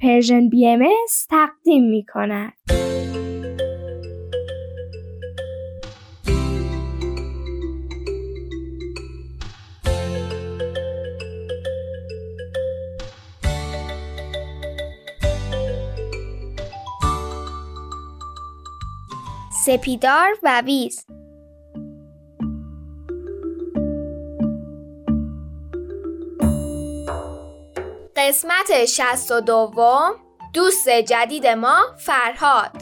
پرژن بی ام تقدیم می کند. سپیدار و ویز قسمت شست و دوم دوست جدید ما فرهاد.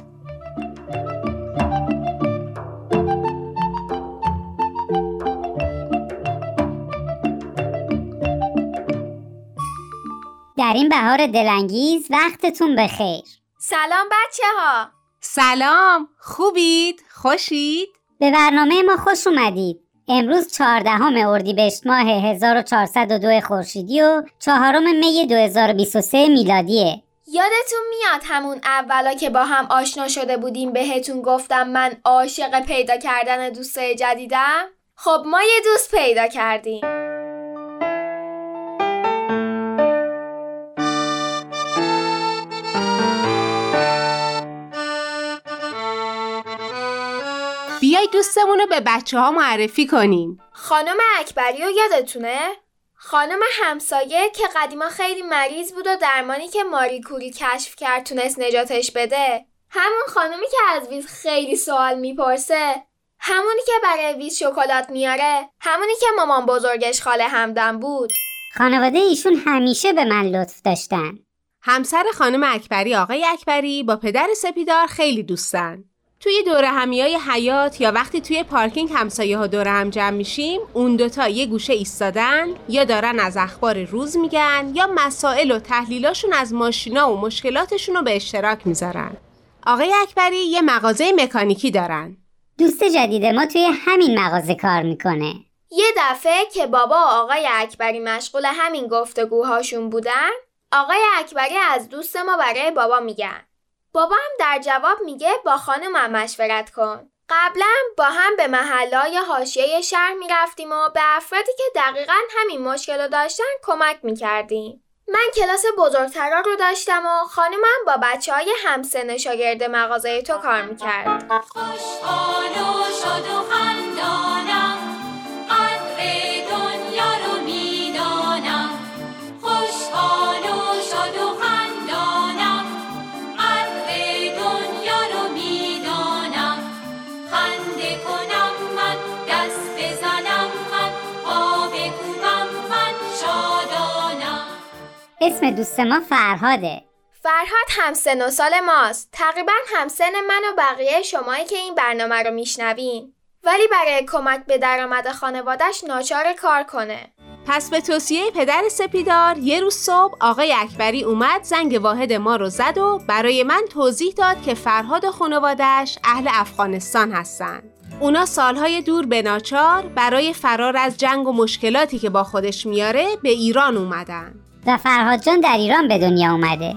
در این بهار دلانگیز وقتتون بخیر. سلام بچه ها سلام خوبید؟ خوشید؟ به برنامه ما خوش اومدید. امروز چهاردهم اردیبهشت ماه 1402 خورشیدی و چهارم می 2023 میلادیه یادتون میاد همون اولا که با هم آشنا شده بودیم بهتون گفتم من عاشق پیدا کردن دوست جدیدم؟ خب ما یه دوست پیدا کردیم بیای دوستمون رو به بچه ها معرفی کنیم. خانم اکبری رو یادتونه؟ خانم همسایه که قدیما خیلی مریض بود و درمانی که ماری کوری کشف کرد تونست نجاتش بده. همون خانمی که از ویز خیلی سوال می‌پرسه. همونی که برای ویز شکلات میاره. همونی که مامان بزرگش خاله همدم بود. خانواده ایشون همیشه به من لطف داشتن. همسر خانم اکبری آقای اکبری با پدر سپیدار خیلی دوستن. توی دور همیای حیات یا وقتی توی پارکینگ همسایه ها دور هم جمع میشیم اون دوتا یه گوشه ایستادن یا دارن از اخبار روز میگن یا مسائل و تحلیلاشون از ماشینا و مشکلاتشون رو به اشتراک می‌ذارن. آقای اکبری یه مغازه مکانیکی دارن. دوست جدید ما توی همین مغازه کار می‌کنه. یه دفعه که بابا و آقای اکبری مشغول همین گفتگوهاشون بودن آقای اکبری از دوست ما برای بابا میگن. بابا هم در جواب میگه با خانومم مشورت کن. قبلا با هم به محلای حاشیه شهر می‌رفتیم و به افرادی که دقیقا همین مشکل رو داشتن کمک می‌کردیم. من کلاس بزرگترا رو داشتم و خانومم با بچه های همسن شاگرد مغازه تو کار می‌کرد. شد و خندانم اسم دوست ما فرهاده. فرهاد هم سن و سال ماست. تقریبا همسن من و بقیه شمایی که این برنامه رو میشنوین. ولی برای کمک به درآمد خانوادش ناچار کار کنه. پس به توصیه پدر سپیدار یه روز صبح آقای اکبری اومد زنگ واحد ما رو زد و برای من توضیح داد که فرهاد و خانوادش اهل افغانستان هستن. اونا سالهای دور به ناچار برای فرار از جنگ و مشکلاتی که با خودش میاره به ایران اومدن. و فرهاد جان در ایران به دنیا اومده.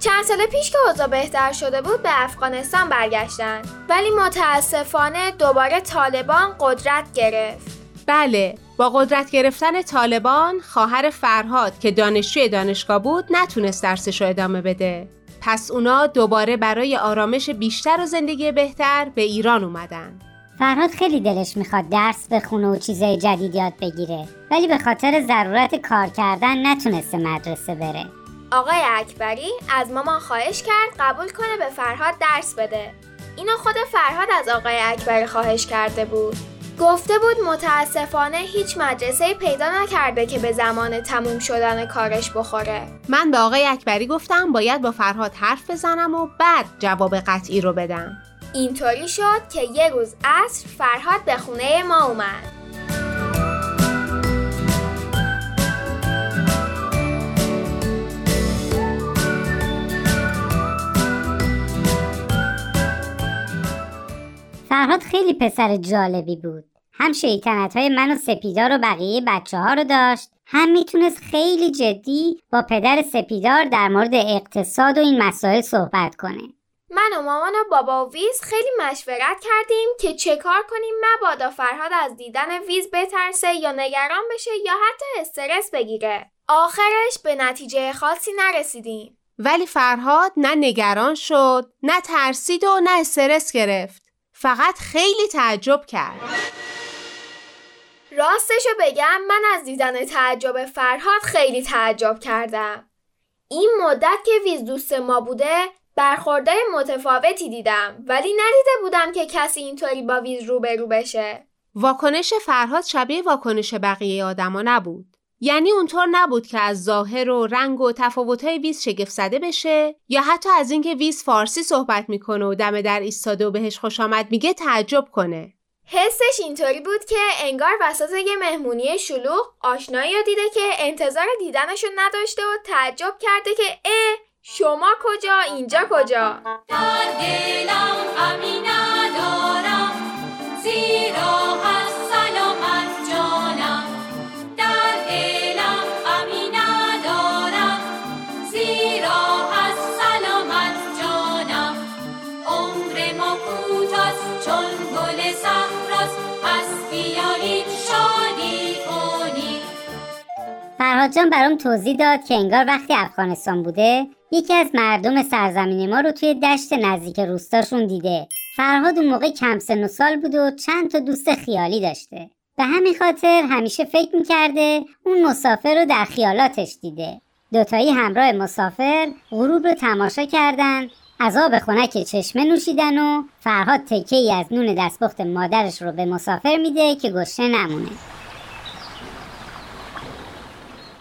چند سال پیش که اوضاع بهتر شده بود به افغانستان برگشتن. ولی متاسفانه دوباره طالبان قدرت گرفت. بله با قدرت گرفتن طالبان خواهر فرهاد که دانشجوی دانشگاه بود نتونست درسش رو ادامه بده. پس اونا دوباره برای آرامش بیشتر و زندگی بهتر به ایران اومدن. فرهاد خیلی دلش می‌خواد درس بخونه و چیزای جدید یاد بگیره. ولی به خاطر ضرورت کار کردن نتونسته مدرسه بره. آقای اکبری از مامان خواهش کرد قبول کنه به فرهاد درس بده. اینو خود فرهاد از آقای اکبری خواهش کرده بود. گفته بود متاسفانه هیچ مدرسه پیدا نکرده که به زمان تموم شدن کارش بخوره. من به آقای اکبری گفتم باید با فرهاد حرف بزنم و بعد جواب قطعی رو بدم. اینطوری شد که یه روز عصر فرهاد به خونه ما اومد. فرهاد خیلی پسر جالبی بود. هم شیطنت های من و سپیدار و بقیه بچه ها رو داشت هم می‌تونست خیلی جدی با پدر سپیدار در مورد اقتصاد و این مسائل صحبت کنه. من و مامان و بابا و ویز خیلی مشورت کردیم که چه کار کنیم مبادا فرهاد از دیدن ویز بترسه یا نگران بشه یا حتی استرس بگیره. آخرش به نتیجه خاصی نرسیدیم. ولی فرهاد نه نگران شد نه ترسید و نه استرس گرفت. فقط خیلی تعجب کرد. راستشو بگم من از دیدن تعجب فرهاد خیلی تعجب کردم. این مدت که ویز دوست ما بوده برخورده متفاوتی دیدم ولی ندیده بودم که کسی اینطوری با ویز روبرو بشه. واکنش فرهاد شبیه واکنش بقیه آدما نبود. یعنی اونطور نبود که از ظاهر و رنگ و تفاوتهای ویز شگفت زده بشه یا حتی از اینکه ویز فارسی صحبت می‌کنه و دم در ایستاده و بهش خوش آمد میگه تعجب کنه. حسش اینطوری بود که انگار وسط یه مهمونی شلوغ آشنایی رو دیده که انتظار دیدنشو نداشته و تعجب کرده که اه شما کجا؟ اینجا کجا؟ در دلم غمی ندارم زیرا فرهاد جان برام توضیح داد که انگار وقتی افغانستان بوده یکی از مردم سرزمین ما رو توی دشت نزدیک روستاشون دیده. فرهاد اون موقع کم سن و سال بود و چند تا دوست خیالی داشته. به همین خاطر همیشه فکر می‌کرده اون مسافر رو در خیالاتش دیده. دوتایی همراه مسافر غروب رو تماشا کردن از آب خنک چشمه نوشیدن و فرهاد تکه ای از نون دستپخت مادرش رو به مسافر میده که گشنه نمونه.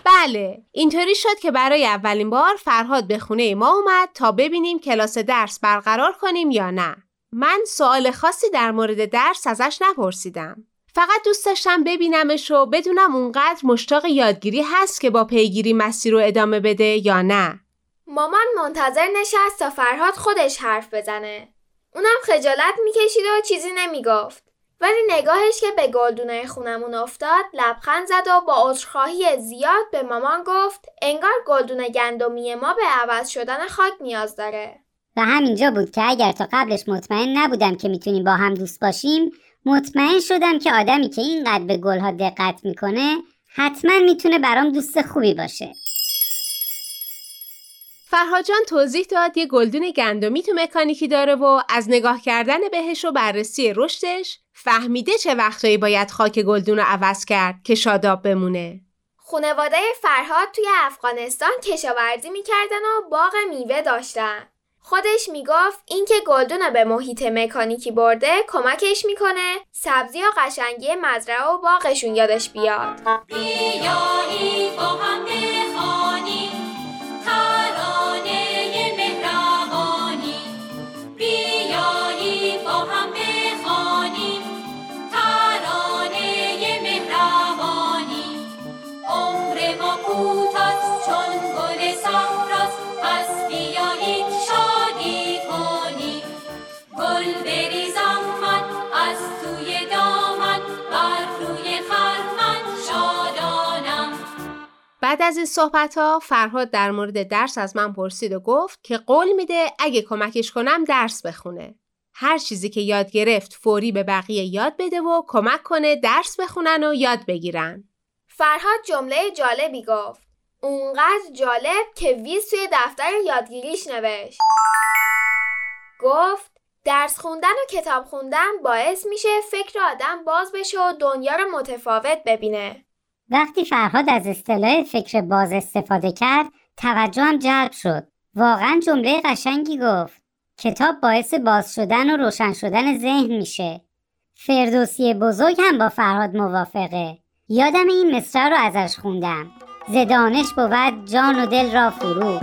بله. اینطوری شد که برای اولین بار فرهاد به خونه ما اومد تا ببینیم کلاس درس برقرار کنیم یا نه. من سوال خاصی در مورد درس ازش نپرسیدم. فقط دوست داشتم ببینمش و بدونم اونقدر مشتاق یادگیری هست که با پیگیری مسیر رو ادامه بده یا نه. مامان منتظر نشست تا فرهاد خودش حرف بزنه. اونم خجالت می‌کشید و چیزی نمی‌گفت. ولی نگاهش که به گلدونه خونمون افتاد لبخند زد و با عذرخواهی زیاد به مامان گفت انگار گلدونه گندمی ما به عوض شدن خاک نیاز داره. و همینجا بود که اگر تا قبلش مطمئن نبودم که می‌تونیم با هم دوست باشیم مطمئن شدم که آدمی که اینقدر به گلها دقت می‌کنه حتما می‌تونه برام دوست خوبی باشه. فرهاد جان توضیح داد یه گلدون گندمی تو مکانیکی داره و از نگاه کردن بهش و بررسی رشدش فهمیده چه وقتایی باید خاک گلدون رو عوض کرد که شاداب بمونه. خونواده فرهاد توی افغانستان کشاورزی می‌کردن و باغ میوه داشتن. خودش می‌گفت اینکه گلدون رو به محیط مکانیکی برده کمکش می‌کنه سبزی و قشنگی مزرعه و باغشون یادش بیاد. بیایید با هم بعد از این صحبت ها فرهاد در مورد درس از من پرسید و گفت که قول میده اگه کمکش کنم درس بخونه. هر چیزی که یاد گرفت فوری به بقیه یاد بده و کمک کنه درس بخونن و یاد بگیرن. فرهاد جمله جالبی گفت. اونقدر جالب که ویز توی دفتر یادگیریش نوشت. گفت درس خوندن و کتاب خوندن باعث میشه فکر آدم باز بشه و دنیا رو متفاوت ببینه. وقتی فرهاد از اصطلاح فکر باز استفاده کرد توجهم جلب شد. واقعا جمله قشنگی گفت. کتاب باعث باز شدن و روشن شدن ذهن میشه. فردوسی بزرگ هم با فرهاد موافقه. یادم این مصرع رو ازش خوندم. زدانش بود جان و دل را فرو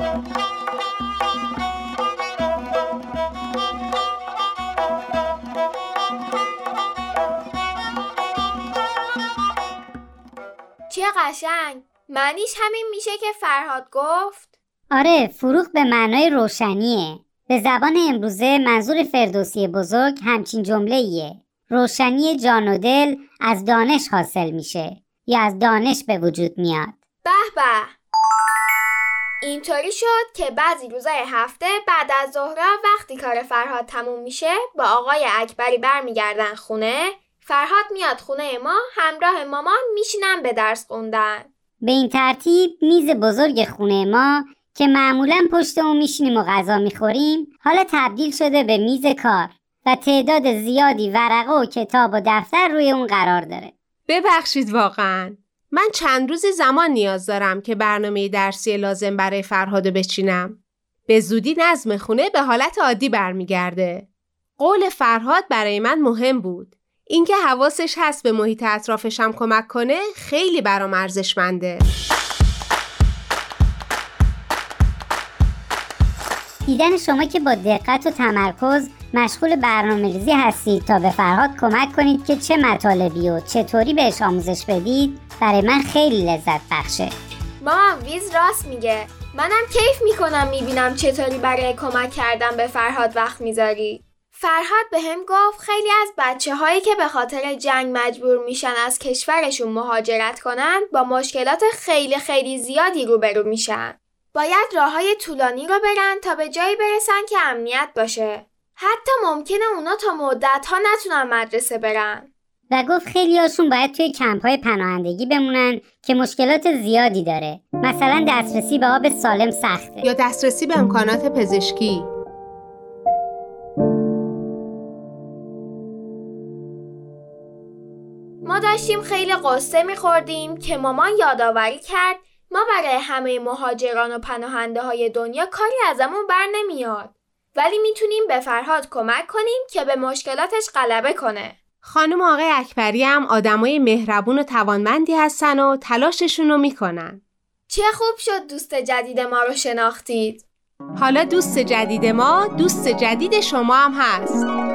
چه قشنگ. معنیش همین میشه که فرهاد گفت. آره فروغ به معنای روشنیه. به زبان امروزه منظور فردوسی بزرگ همچین جمله ایه روشنی جان و دل از دانش حاصل میشه یا از دانش به وجود میاد. به به. اینطوری شد که بعضی روزای هفته بعد از ظهرا وقتی کار فرهاد تموم میشه با آقای اکبری برمیگردن خونه. فرهاد میاد خونه ما همراه مامان میشینن به درس خوندن. به این ترتیب میز بزرگ خونه ما که معمولا پشت اون میشینیم و غذا می‌خوریم حالا تبدیل شده به میز کار و تعداد زیادی ورقه و کتاب و دفتر روی اون قرار داره. ببخشید واقعا. من چند روزی زمان نیاز دارم که برنامه درسی لازم برای فرهادو بچینم. به زودی نظم خونه به حالت عادی برمیگرده. قول فرهاد برای من مهم بود. اینکه حواسش هست به محیط اطرافشم کمک کنه خیلی برام ارزشمنده. دیدن شما که با دقت و تمرکز مشغول برنامه ریزی هستید تا به فرهاد کمک کنید که چه مطالبی و چطوری بهش آموزش بدید برای من خیلی لذت بخشه. مامان ویز راست میگه. منم کیف می‌کنم می‌بینم چطوری برای کمک کردن به فرهاد وقت می‌ذاری. فرهاد به هم گفت خیلی از بچه هایی که به خاطر جنگ مجبور میشن از کشورشون مهاجرت کنن با مشکلات خیلی خیلی زیادی روبرو میشن. باید راه های طولانی رو برن تا به جایی برسن که امنیت باشه. حتی ممکنه اونا تا مدت ها نتونن مدرسه برن. و گفت خیلی هاشون باید توی کمپ های پناهندگی بمونن که مشکلات زیادی داره مثلا دسترسی به آب سالم سخته یا دسترسی به امکانات پزشکی داشتیم خیلی قصه میخوردیم که مامان یادآوری کرد ما برای همه مهاجران و پناهنده های دنیا کاری ازمون بر نمیاد. ولی می‌تونیم به فرهاد کمک کنیم که به مشکلاتش غلبه کنه. خانم آقای اکبری هم آدمای مهربون و توانمندی هستن و تلاششون رو می‌کنن. چه خوب شد دوست جدید ما رو شناختید. حالا دوست جدید ما دوست جدید شما هم هست.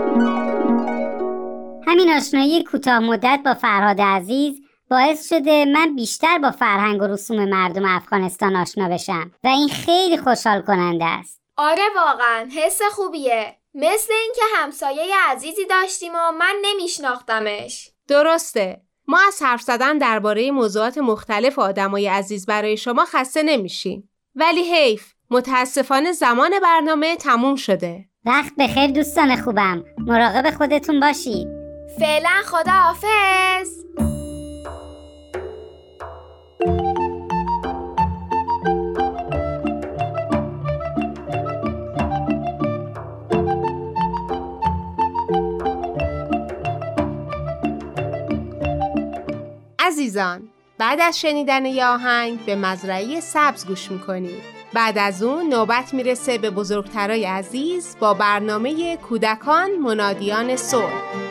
همین آشنایی کوتاه مدت با فرهاد عزیز باعث شده من بیشتر با فرهنگ و رسوم مردم افغانستان آشنا بشم و این خیلی خوشحال کننده است. آره واقعا حس خوبیه. مثل اینکه همسایه عزیزی داشتیم و من نمیشناختمش. درسته. ما از حرف زدن درباره موضوعات مختلف و آدمای عزیز برای شما خسته نمیشیم. ولی حیف متاسفانه زمان برنامه تموم شده. وقت بخیر دوستان خوبم. مراقب خودتون باشید. فعلا خدا حافظ عزیزان بعد از شنیدن یه به مزرعه سبز گوش می‌کنید بعد از اون نوبت می‌رسه به بزرگترای عزیز با برنامه کودکان منادیان صلح.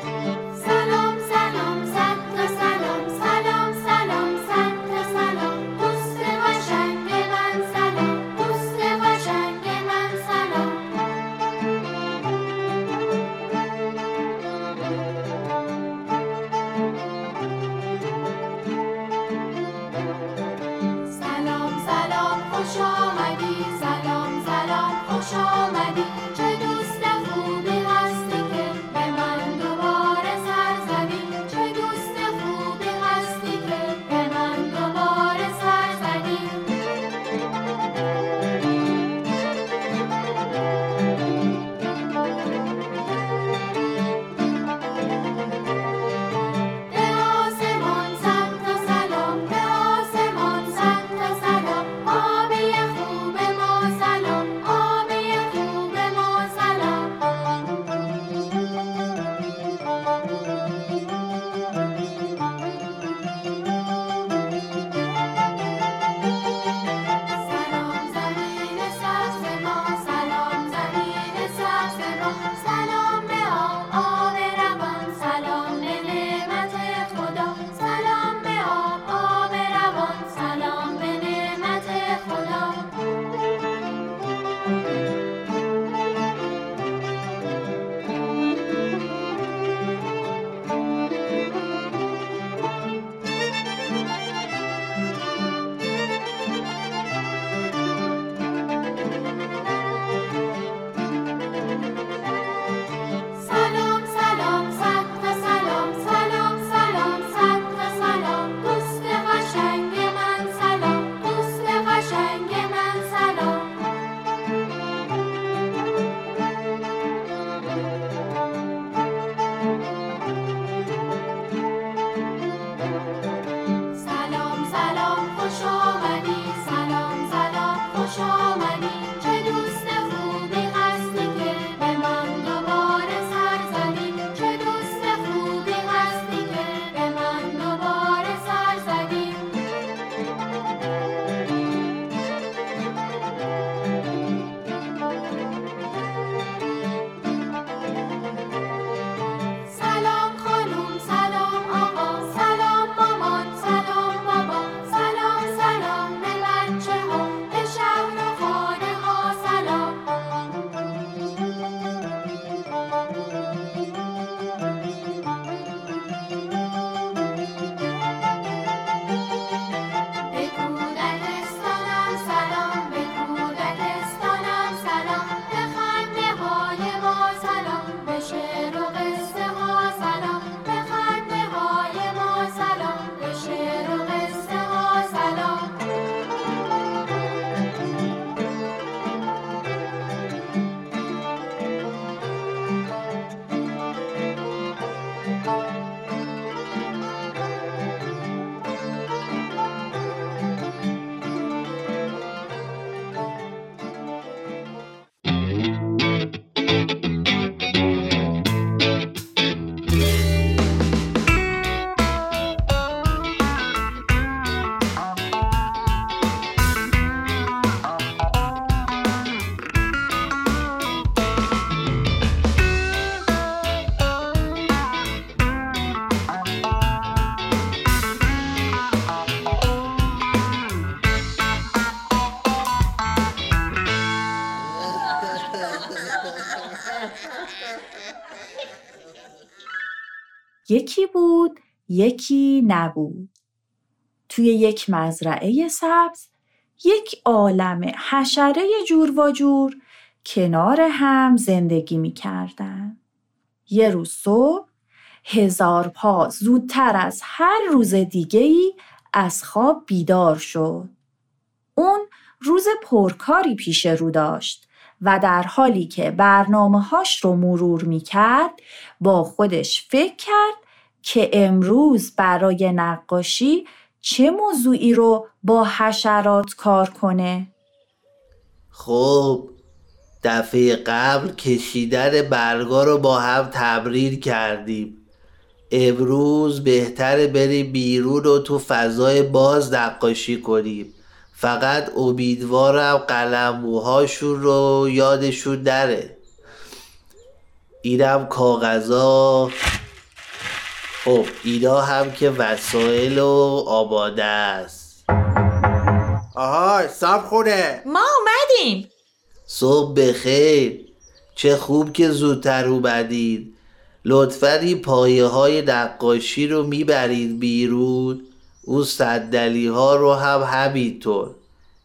یکی نبود توی یک مزرعه سبز یک عالم حشره جور و جور کنار هم زندگی می کردن. یه روز صبح هزار پا زودتر از هر روز دیگه ای از خواب بیدار شد. اون روز پرکاری پیش رو داشت و در حالی که برنامه هاش رو مرور می کرد با خودش فکر کرد که امروز برای نقاشی چه موضوعی رو با حشرات کار کنه؟ خب دفعه قبل کشیدن برگا رو با هم تمرین کردیم. امروز بهتره بریم بیرون و تو فضای باز نقاشی کنیم. فقط امیدوارم قلموهاشون رو یادشون نره. اینم کاغذا. خب اینا هم که وسایل و آماده است. آها سب خونه ما اومدیم. صبح بخیر. چه خوب که زودتر اومدید لطفا این پایه های نقاشی رو می‌برید بیرون. اون صندلی ها رو هم همینطور.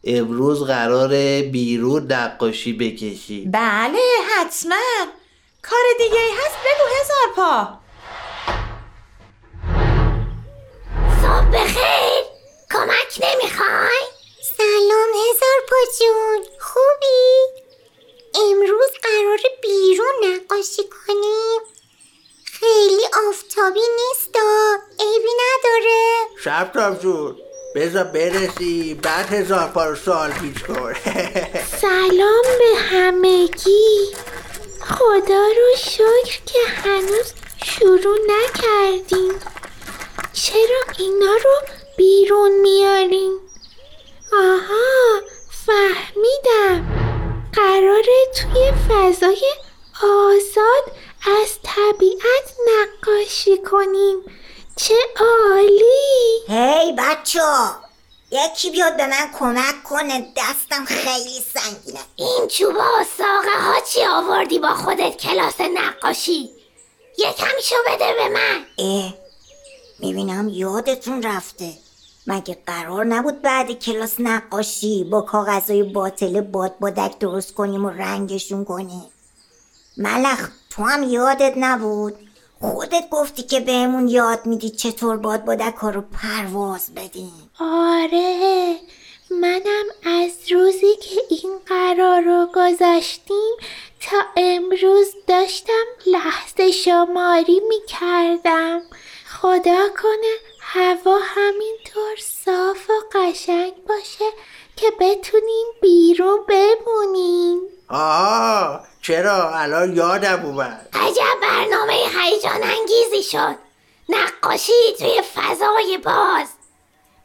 امروز قرار بیرون نقاشی بکشید بله حتما. کار دیگه ای هست؟ بگو هزار پا. بخیر. کمک نمی‌خوای؟ سلام هزار پاجون خوبی؟ امروز قرار بیرون نقاشی کنیم. خیلی آفتابی نیست عیبی نداره. شب جون بذار برسی. بعد هزار پار سال پیچ کن. سلام به همگی. خدا رو شکر که هنوز شروع نکردیم. چرا اینا رو بیرون میاریم آها فهمیدم. قراره توی فضای آزاد از طبیعت نقاشی کنیم چه عالی! هی بچه یکی بیاد به من کمک کنه دستم خیلی سنگینه. این چوبا و ساقه ها چی آوردی با خودت کلاس نقاشی؟ یکمیشو بده به من. اه می‌بینم یادتون رفته. مگه قرار نبود بعد کلاس نقاشی با کاغذهای باطل باد بادک درست کنیم و رنگشون کنیم؟ ملخ تو هم یادت نبود؟ خودت گفتی که بهمون یاد میدی چطور باد بادک ها رو پرواز بدیم. آره منم از روزی که این قرار رو گذاشتیم تا امروز داشتم لحظه شماری می کردم خدا کنه هوا همینطور صاف و قشنگ باشه که بتونیم بیرون بمونیم. آها چرا؟ الان یادم اومد. عجب برنامه هیجان انگیزی شد. نقاشی توی فضای باز.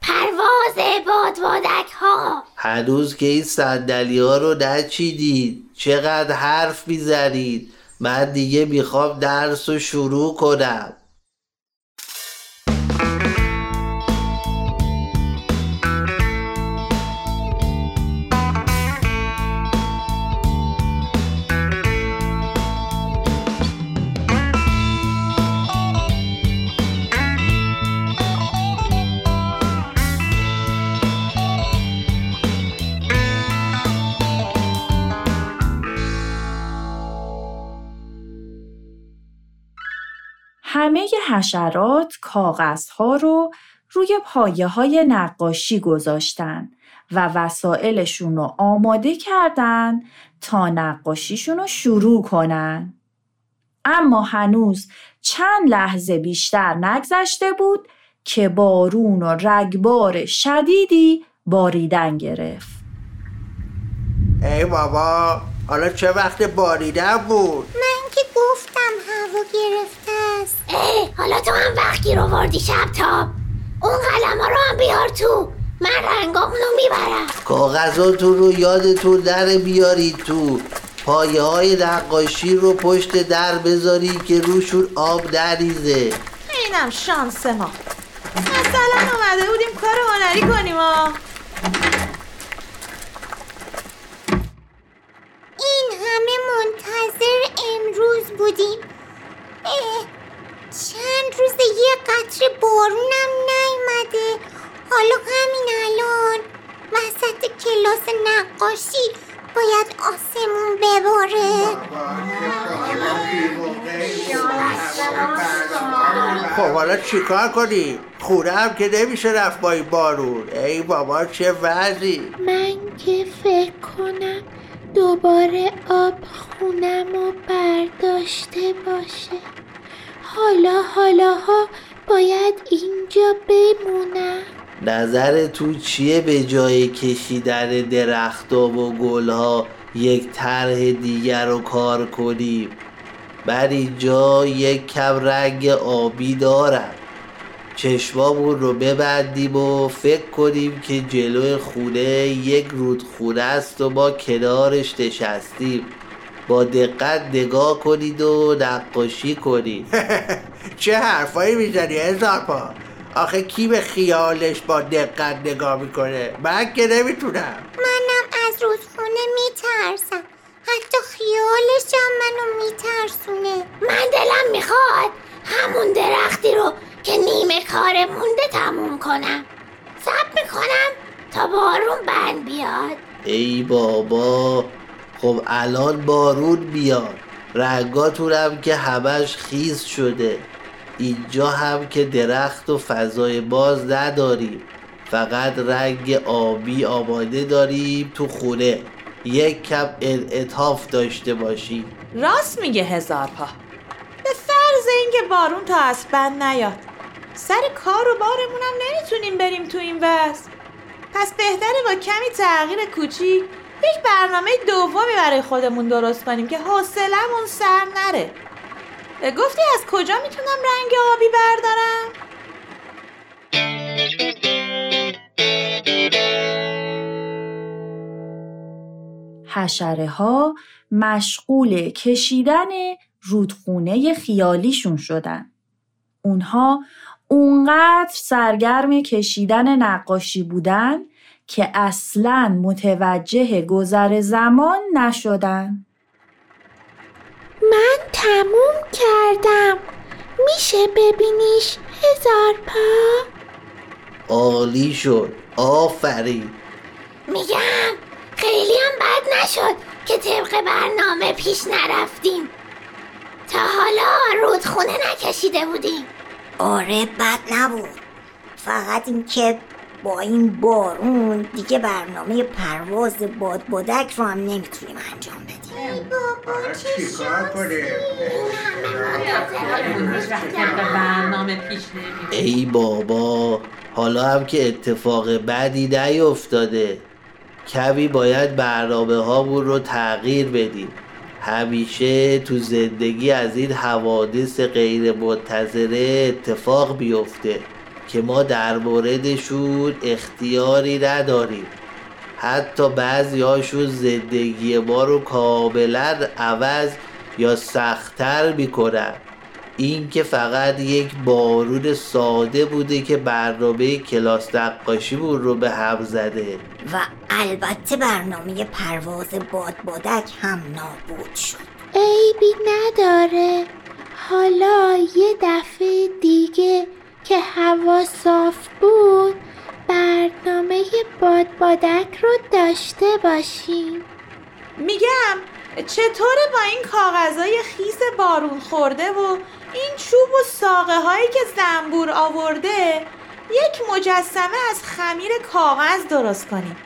پرواز بادبادک ها هنوز که این صندلی ها رو نچیدید. چقدر حرف می‌زنید. من دیگه می‌خوام درس رو شروع کنم. حشرات کاغذها رو روی پایه های نقاشی گذاشتن و وسایلشون رو آماده کردن تا نقاشیشون رو شروع کنن. اما هنوز چند لحظه بیشتر نگذشته بود که بارون و رگبار شدیدی باریدن گرفت. ای بابا حالا چه وقت باریدن بود که گفتم هوا گرفته است. اه حالا تو هم وقتی رو وردی شب تاب اون قلم ها رو هم بیار تو. من رنگامونو می‌برم. کاغذاتون رو یادتون در بیارید تو. پایه های نقاشی رو پشت در بذارید که روشون آب نریزه اینم شانس ما. مثلا اومده بودیم کار هنری کنیم ها این همه منتظر امروز بودیم. چند روز یه قطره بارونم نیومده. حالا همین الان وسط کلاس نقاشی باید آسمون بباره. خب حالا چیکار کنی؟ خونه هم که نمیشه رفت با این بارون. ای بابا چه وضعی؟ من که فکر کنم دوباره آب خونم و برداشته باشه. حالا حالاها باید اینجا بمونم. نظر تو چیه به جای کشیدن درختها و گلها؟ یک طرح دیگر رو کار کنیم. من اینجا یک کم رنگ آبی دارم. چشمامون رو ببندیم و فکر کنیم که جلوی خونه یک رودخونه است و ما کنارش نشستیم. با دقت نگاه کنید و نقاشی کنید. چه حرفایی می‌زنی هزار پا؟ آخه کی به خیالش با دقت نگاه می‌کنه؟ من که نمی‌تونم. منم از رودخونه میترسم. حتی خیالش هم منو میترسونه. من دلم می‌خواد همون درختی رو که نیمه کار مونده تموم کنم. سب می‌کنم تا بارون بند بیاد. ای بابا خب الان بارون بیاد. رنگاتونم که همش خیز شده. اینجا هم که درخت و فضای باز نداریم. فقط رنگ آبی آماده داریم تو خونه. یک کم انعطاف داشته باشیم. راست میگه هزار پا به فرض اینکه بارون تا از بند نیاد. سر کار و بارمونم نمی‌تونیم بریم تو این وضع پس بهتره با کمی تغییر کوچیک یک برنامه دومی برای خودمون درست کنیم که حوصلمون سر نره گفتی از کجا می‌تونم رنگ آبی بردارم؟ حشره ها مشغول کشیدن رودخونه خیالیشون شدن. اونها اونقدر سرگرم کشیدن نقاشی بودن که اصلا متوجه گذر زمان نشدن. من تموم کردم. میشه ببینیش هزار پا؟ عالی شد. آفرین. میگم خیلی هم بد نشد که طبق برنامه پیش نرفتیم. تا حالا رودخونه نکشیده بودیم. آره بد نبود. فقط اینکه با این بارون دیگه برنامه پرواز بادبادک رو هم نمی‌تونیم انجام بدیم. ای بابا حالا هم که اتفاق بدی نیفتاده. کمی باید برنامه هامون رو تغییر بدیم. همیشه تو زندگی از این حوادث غیر منتظره اتفاق بیفته که ما در موردشون اختیاری نداریم. حتی بعضی هاشون زندگی ما رو کاملا عوض یا سختتر می‌کنن. این که فقط یک بارون ساده بوده که برنامه کلاس نقاشیمون رو به هم زده. و البته برنامه پرواز بادبادک هم نابود شد. عیبی نداره. حالا یه دفعه دیگه که هوا صاف بود برنامه بادبادک رو داشته باشیم. میگم چطوره با این کاغذهای خیس بارون خورده و این چوب و ساقه هایی که زنبور آورده یک مجسمه از خمیر کاغذ درست کنیم.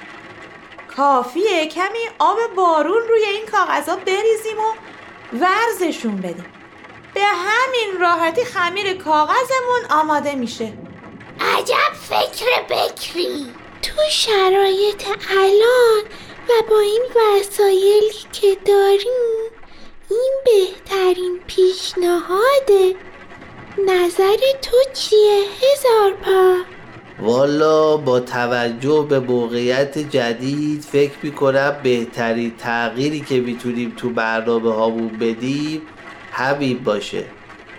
کافیه کمی آب بارون روی این کاغذها بریزیم و ورزشون بدیم. به همین راحتی خمیر کاغذمون آماده میشه. عجب فکر بکری. تو شرایط الان و با این وسایلی که داریم این بهترین پیشنهاده نظر تو چیه هزار پا؟ والا با توجه به موقعیت جدید فکر می‌کنم بهترین تغییری که می‌تونیم تو برنامه هامون بدیم همین باشه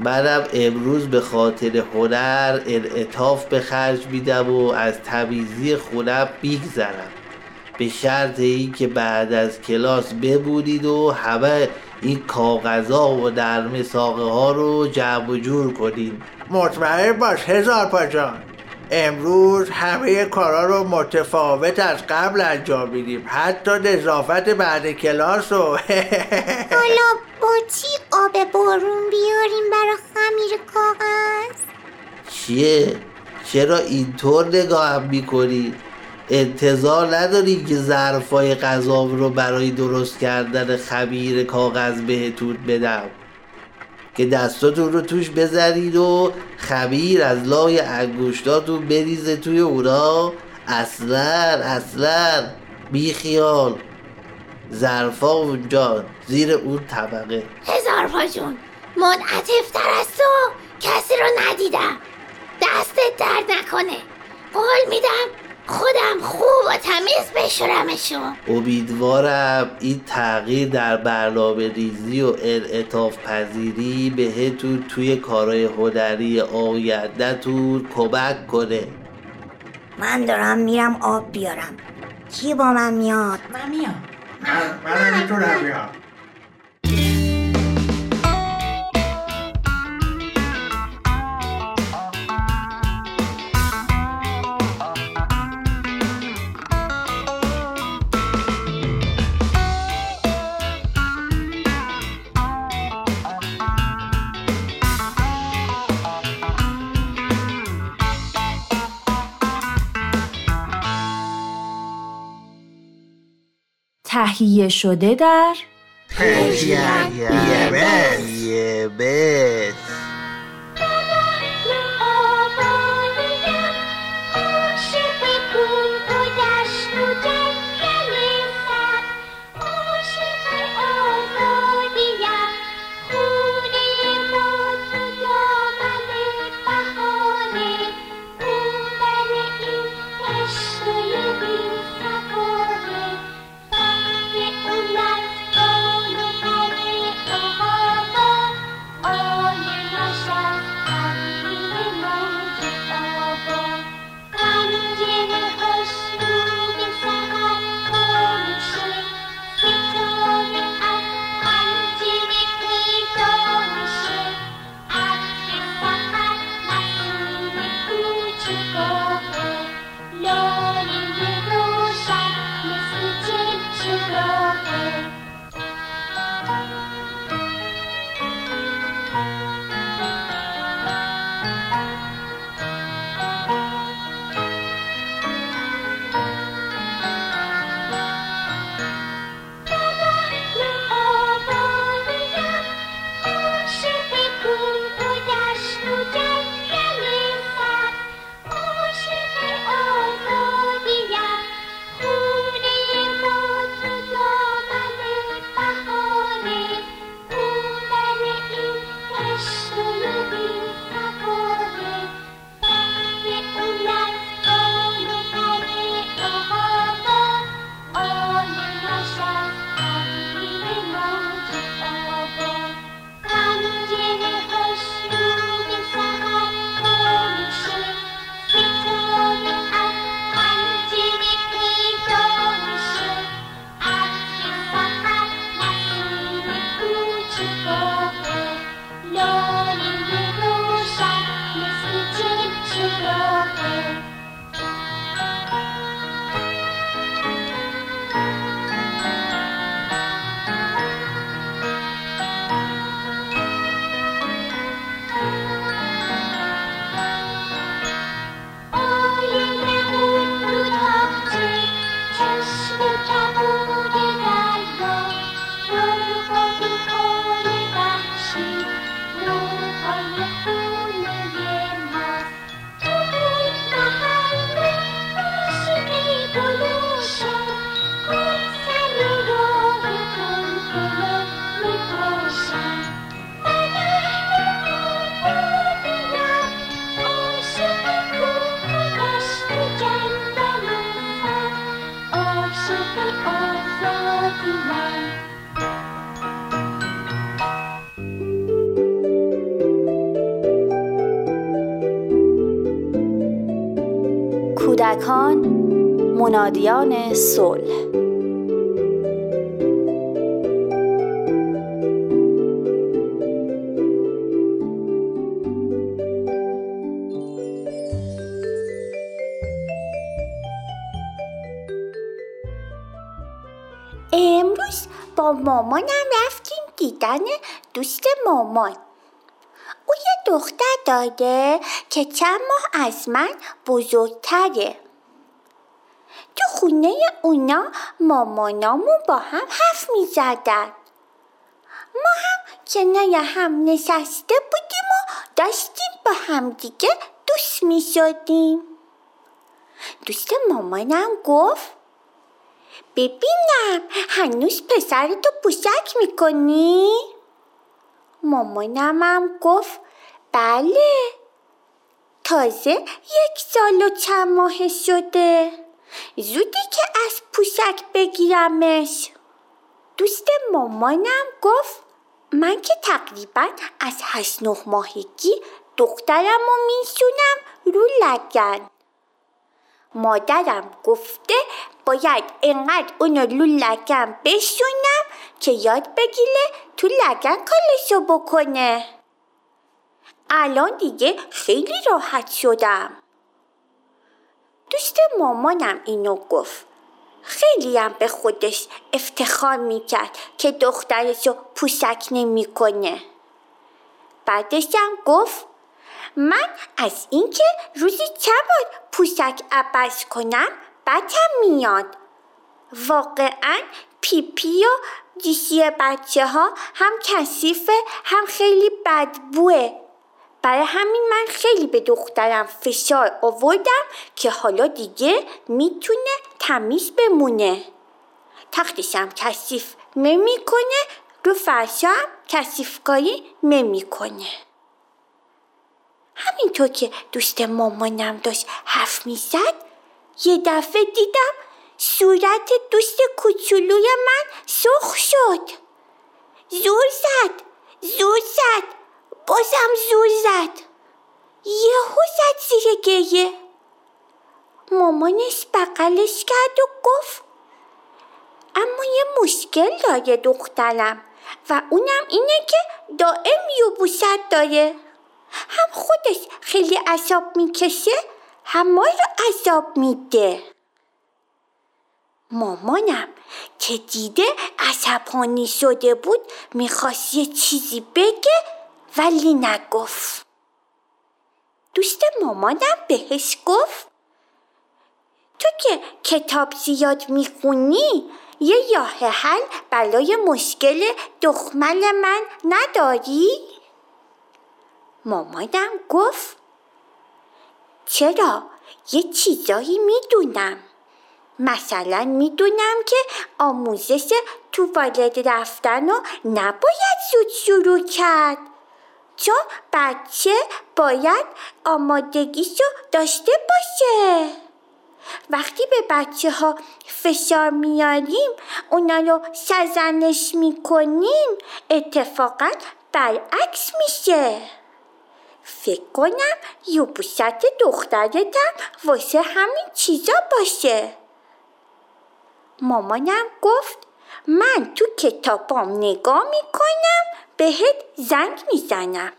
منم امروز به خاطر هنر انعطاف به خرج میدم و از تمیزی خونم میگذرم به شرط این که بعد از کلاس ببودید و همه این کاغذها و در مساقه ها رو جمع و جور کنین مطمئن باش هزار پاجان امروز همه کارا رو متفاوت از قبل انجام میدیم حتی نظافت بعد کلاس و حالا با چی آب بارون بیاریم برا خمیر کاغذ؟ چیه؟ چرا اینطور نگاهم می‌کنی؟ انتظار نداری که ظرفای غذا رو برای درست کردن خمیر کاغذ بهتون بدم. که دستاتون رو توش بذارید و خمیر از لای انگشتاتون بریزه توی اونا اصلا اصلا بیخیال. ظرفا اونجا زیر اون طبقه. هزار پاجون منعطفتر از تو. کسی رو ندیدم. دستت درد نکنه. قول میدم خودم خوب و تمیز بشورمشون. امیدوارم این تغییر در برنامه ریزی و انعطاف پذیری بهتون توی کارهای هنری آیندهتون کمک کنه. من دارم میرم آب بیارم. کی با من میاد؟ من میام. من من نمی‌تونم بیام. تهیه شده در یه سپاهیان صلح. امروز با مامانم رفتیم دیدن دوست مامان. او یه دختر داره که چند ماه از من بزرگتره. تو خونه اونا مامانامون با هم حرف می زدن. ما هم کنار هم نشسته بودیم و داشتیم با هم دیگه دوست می شدیم. دوست مامانم گفت ببینم هنوز پسرتو پوشک می‌کنی؟ مامانم هم گفت بله تازه یک سال و چند ماه شده زودی که از پوشک بگیرمش. دوست مامانم گفت من که تقریبا از هشت نه ماهگی دخترم رو میسونم رو لگن. مادرم گفته باید انقدر اونو رو لگن بشونم که یاد بگیره تو لگن کالشو بکنه. الان دیگه خیلی راحت شدم. دوست مامانم اینو گفت. خیلی هم به خودش افتخار می‌کرد که دخترشو پوشک نمی‌کنه. بعدش هم گفت من از اینکه روزی چند بار پوشک عوض کنم بدم میاد. واقعا پیپی و دیشی بچه ها هم کثیفه هم خیلی بدبوه. برای همین من خیلی به دخترم فشار آوردم که حالا دیگه می‌تونه تمیز بمونه. تختشم کثیف نمی‌کنه رو فرشا هم کثیفکاری نمی‌کنه. همینطور که دوست مامانم داشت حرف می‌زد یه دفعه دیدم صورت دوست کوچولوی من سرخ شد. زور زد زور زد. بازم زور زد. یهو زد زیر گریه. مامانش بغلش کرد و گفت اما یه مشکل داره دخترم و اونم اینه که دائم یوبوست داره. هم خودش خیلی عذاب می‌کشه هم ما رو عذاب میده. مامانم که دیده عصبانی شده بود می‌خواست یه چیزی بگه ولی نگفت. دوست مامانم بهش گفت تو که کتاب زیاد می‌خونی یه یاه حل برای مشکل دخمل من نداری؟ مامانم گفت چرا؟ یه چیزایی می‌دونم. مثلا می‌دونم که آموزش توالت رفتن رو نباید زود شروع کرد. چون بچه باید آمادگیشو داشته باشه. وقتی به بچه ها فشار میاریم اونا رو سرزنش می‌کنیم اتفاقا برعکس میشه. فکر کنم یوبوست دخترتم واسه همین چیزا باشه. مامانم گفت من تو کتابام نگاه می‌کنم بهت زنگ می‌زنم.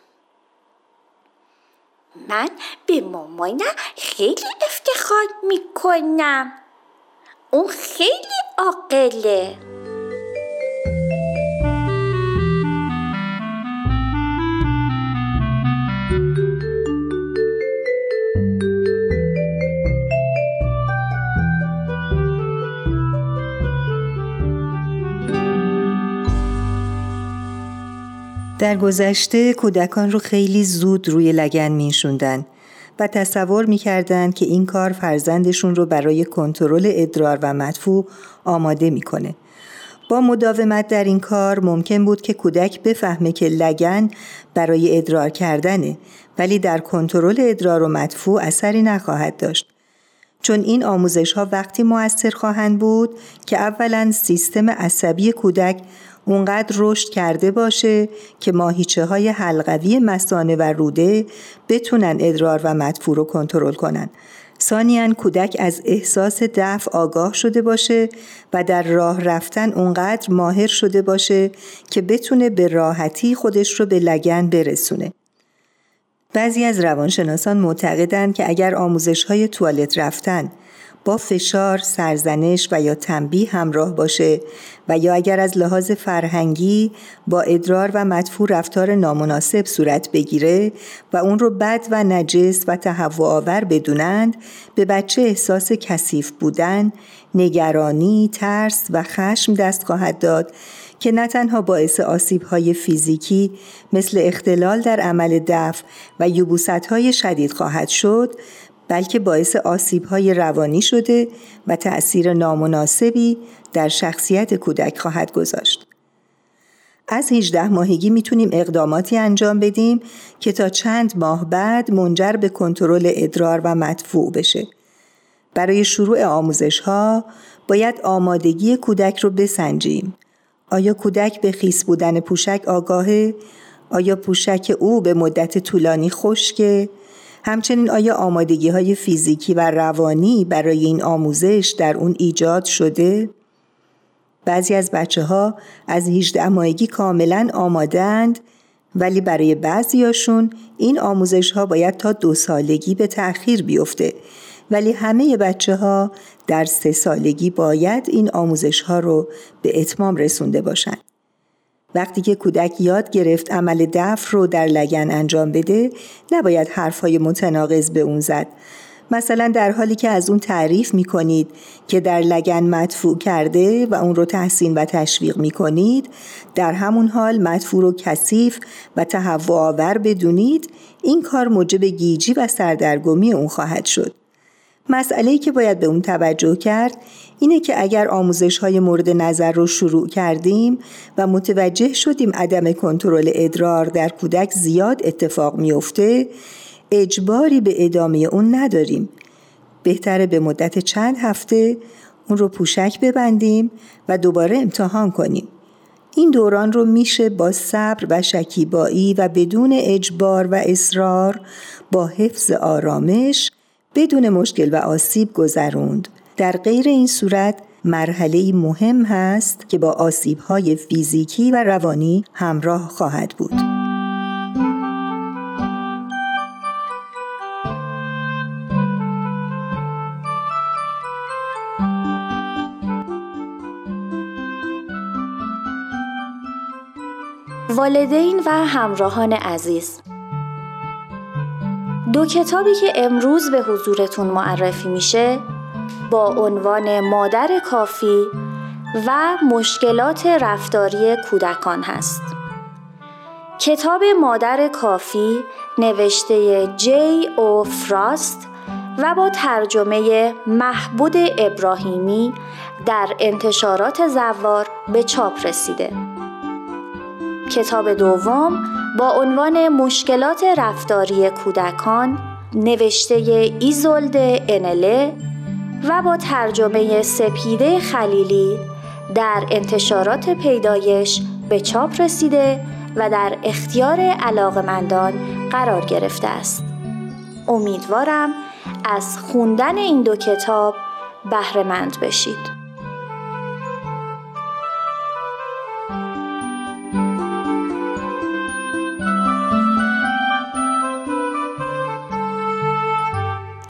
من به مامانم خیلی افتخار می‌کنم. اون خیلی عاقله. در گذشته کودکان رو خیلی زود روی لگن میشوندن و تصور می‌کردند که این کار فرزندشون رو برای کنترل ادرار و مدفوع آماده می‌کنه. با مداومت در این کار ممکن بود که کودک بفهمه که لگن برای ادرار کردنه ولی در کنترل ادرار و مدفوع اثری نخواهد داشت. چون این آموزش ها وقتی موثر خواهند بود که اولا سیستم عصبی کودک اونقدر رشد کرده باشه که ماهیچه های حلقوی مسانه و روده بتونن ادرار و مدفوع رو کنترل کنن. ثانیا کودک از احساس دفع آگاه شده باشه و در راه رفتن اونقدر ماهر شده باشه که بتونه به راحتی خودش رو به لگن برسونه. بعضی از روانشناسان معتقدند که اگر آموزش های توالت رفتن با فشار، سرزنش و یا تنبیه همراه باشه و یا اگر از لحاظ فرهنگی با ادرار و مدفوع رفتار نامناسب صورت بگیره و اون رو بد و نجس و تهوع آور بدونند به بچه احساس کثیف بودن، نگرانی، ترس و خشم دست خواهد داد که نه تنها باعث آسیب های فیزیکی مثل اختلال در عمل دفع و یبوست شدید خواهد شد بلکه باعث آسیب های روانی شده و تأثیر نامناسبی در شخصیت کودک خواهد گذاشت. از 18 ماهگی می‌تونیم اقداماتی انجام بدیم که تا چند ماه بعد منجر به کنترل ادرار و مدفوع بشه. برای شروع آموزش ها باید آمادگی کودک رو بسنجیم. آیا کودک به خیس بودن پوشک آگاهه؟ آیا پوشک او به مدت طولانی خشکه؟ همچنین آیا آمادگی های فیزیکی و روانی برای این آموزش در اون ایجاد شده؟ بعضی از بچه ها از 18 ماهگی کاملا آمادند ولی برای بعضیاشون این آموزش ها باید تا دو سالگی به تأخیر بیفته ولی همه بچه ها در سه سالگی باید این آموزش ها رو به اتمام رسونده باشند. وقتی که کودک یاد گرفت عمل دفع رو در لگن انجام بده نباید حرفهای متناقض به اون زد. مثلا در حالی که از اون تعریف می کنید که در لگن مدفوع کرده و اون رو تحسین و تشویق می کنید در همون حال مدفوع رو کثیف و تهوع آور بدونید این کار موجب گیجی و سردرگمی اون خواهد شد. مسئله که باید به اون توجه کرد اینه که اگر آموزش های مورد نظر رو شروع کردیم و متوجه شدیم عدم کنترل ادرار در کودک زیاد اتفاق میافته اجباری به ادامه اون نداریم. بهتره به مدت چند هفته اون رو پوشک ببندیم و دوباره امتحان کنیم. این دوران رو میشه با صبر و شکیبایی و بدون اجبار و اصرار با حفظ آرامش بدون مشکل و آسیب گذروند. در غیر این صورت مرحله مهم هست که با آسیب های فیزیکی و روانی همراه خواهد بود. والدین و همراهان عزیز دو کتابی که امروز به حضورتون معرفی میشه با عنوان مادر کافی و مشکلات رفتاری کودکان هست. کتاب مادر کافی نوشته جی او فراست و با ترجمه محبود ابراهیمی در انتشارات زوار به چاپ رسیده. کتاب دوم با عنوان مشکلات رفتاری کودکان نوشته ایزولد انله و با ترجمه سپیده خلیلی در انتشارات پیدایش به چاپ رسیده و در اختیار علاقمندان قرار گرفته است. امیدوارم از خوندن این دو کتاب بهرهمند بشید.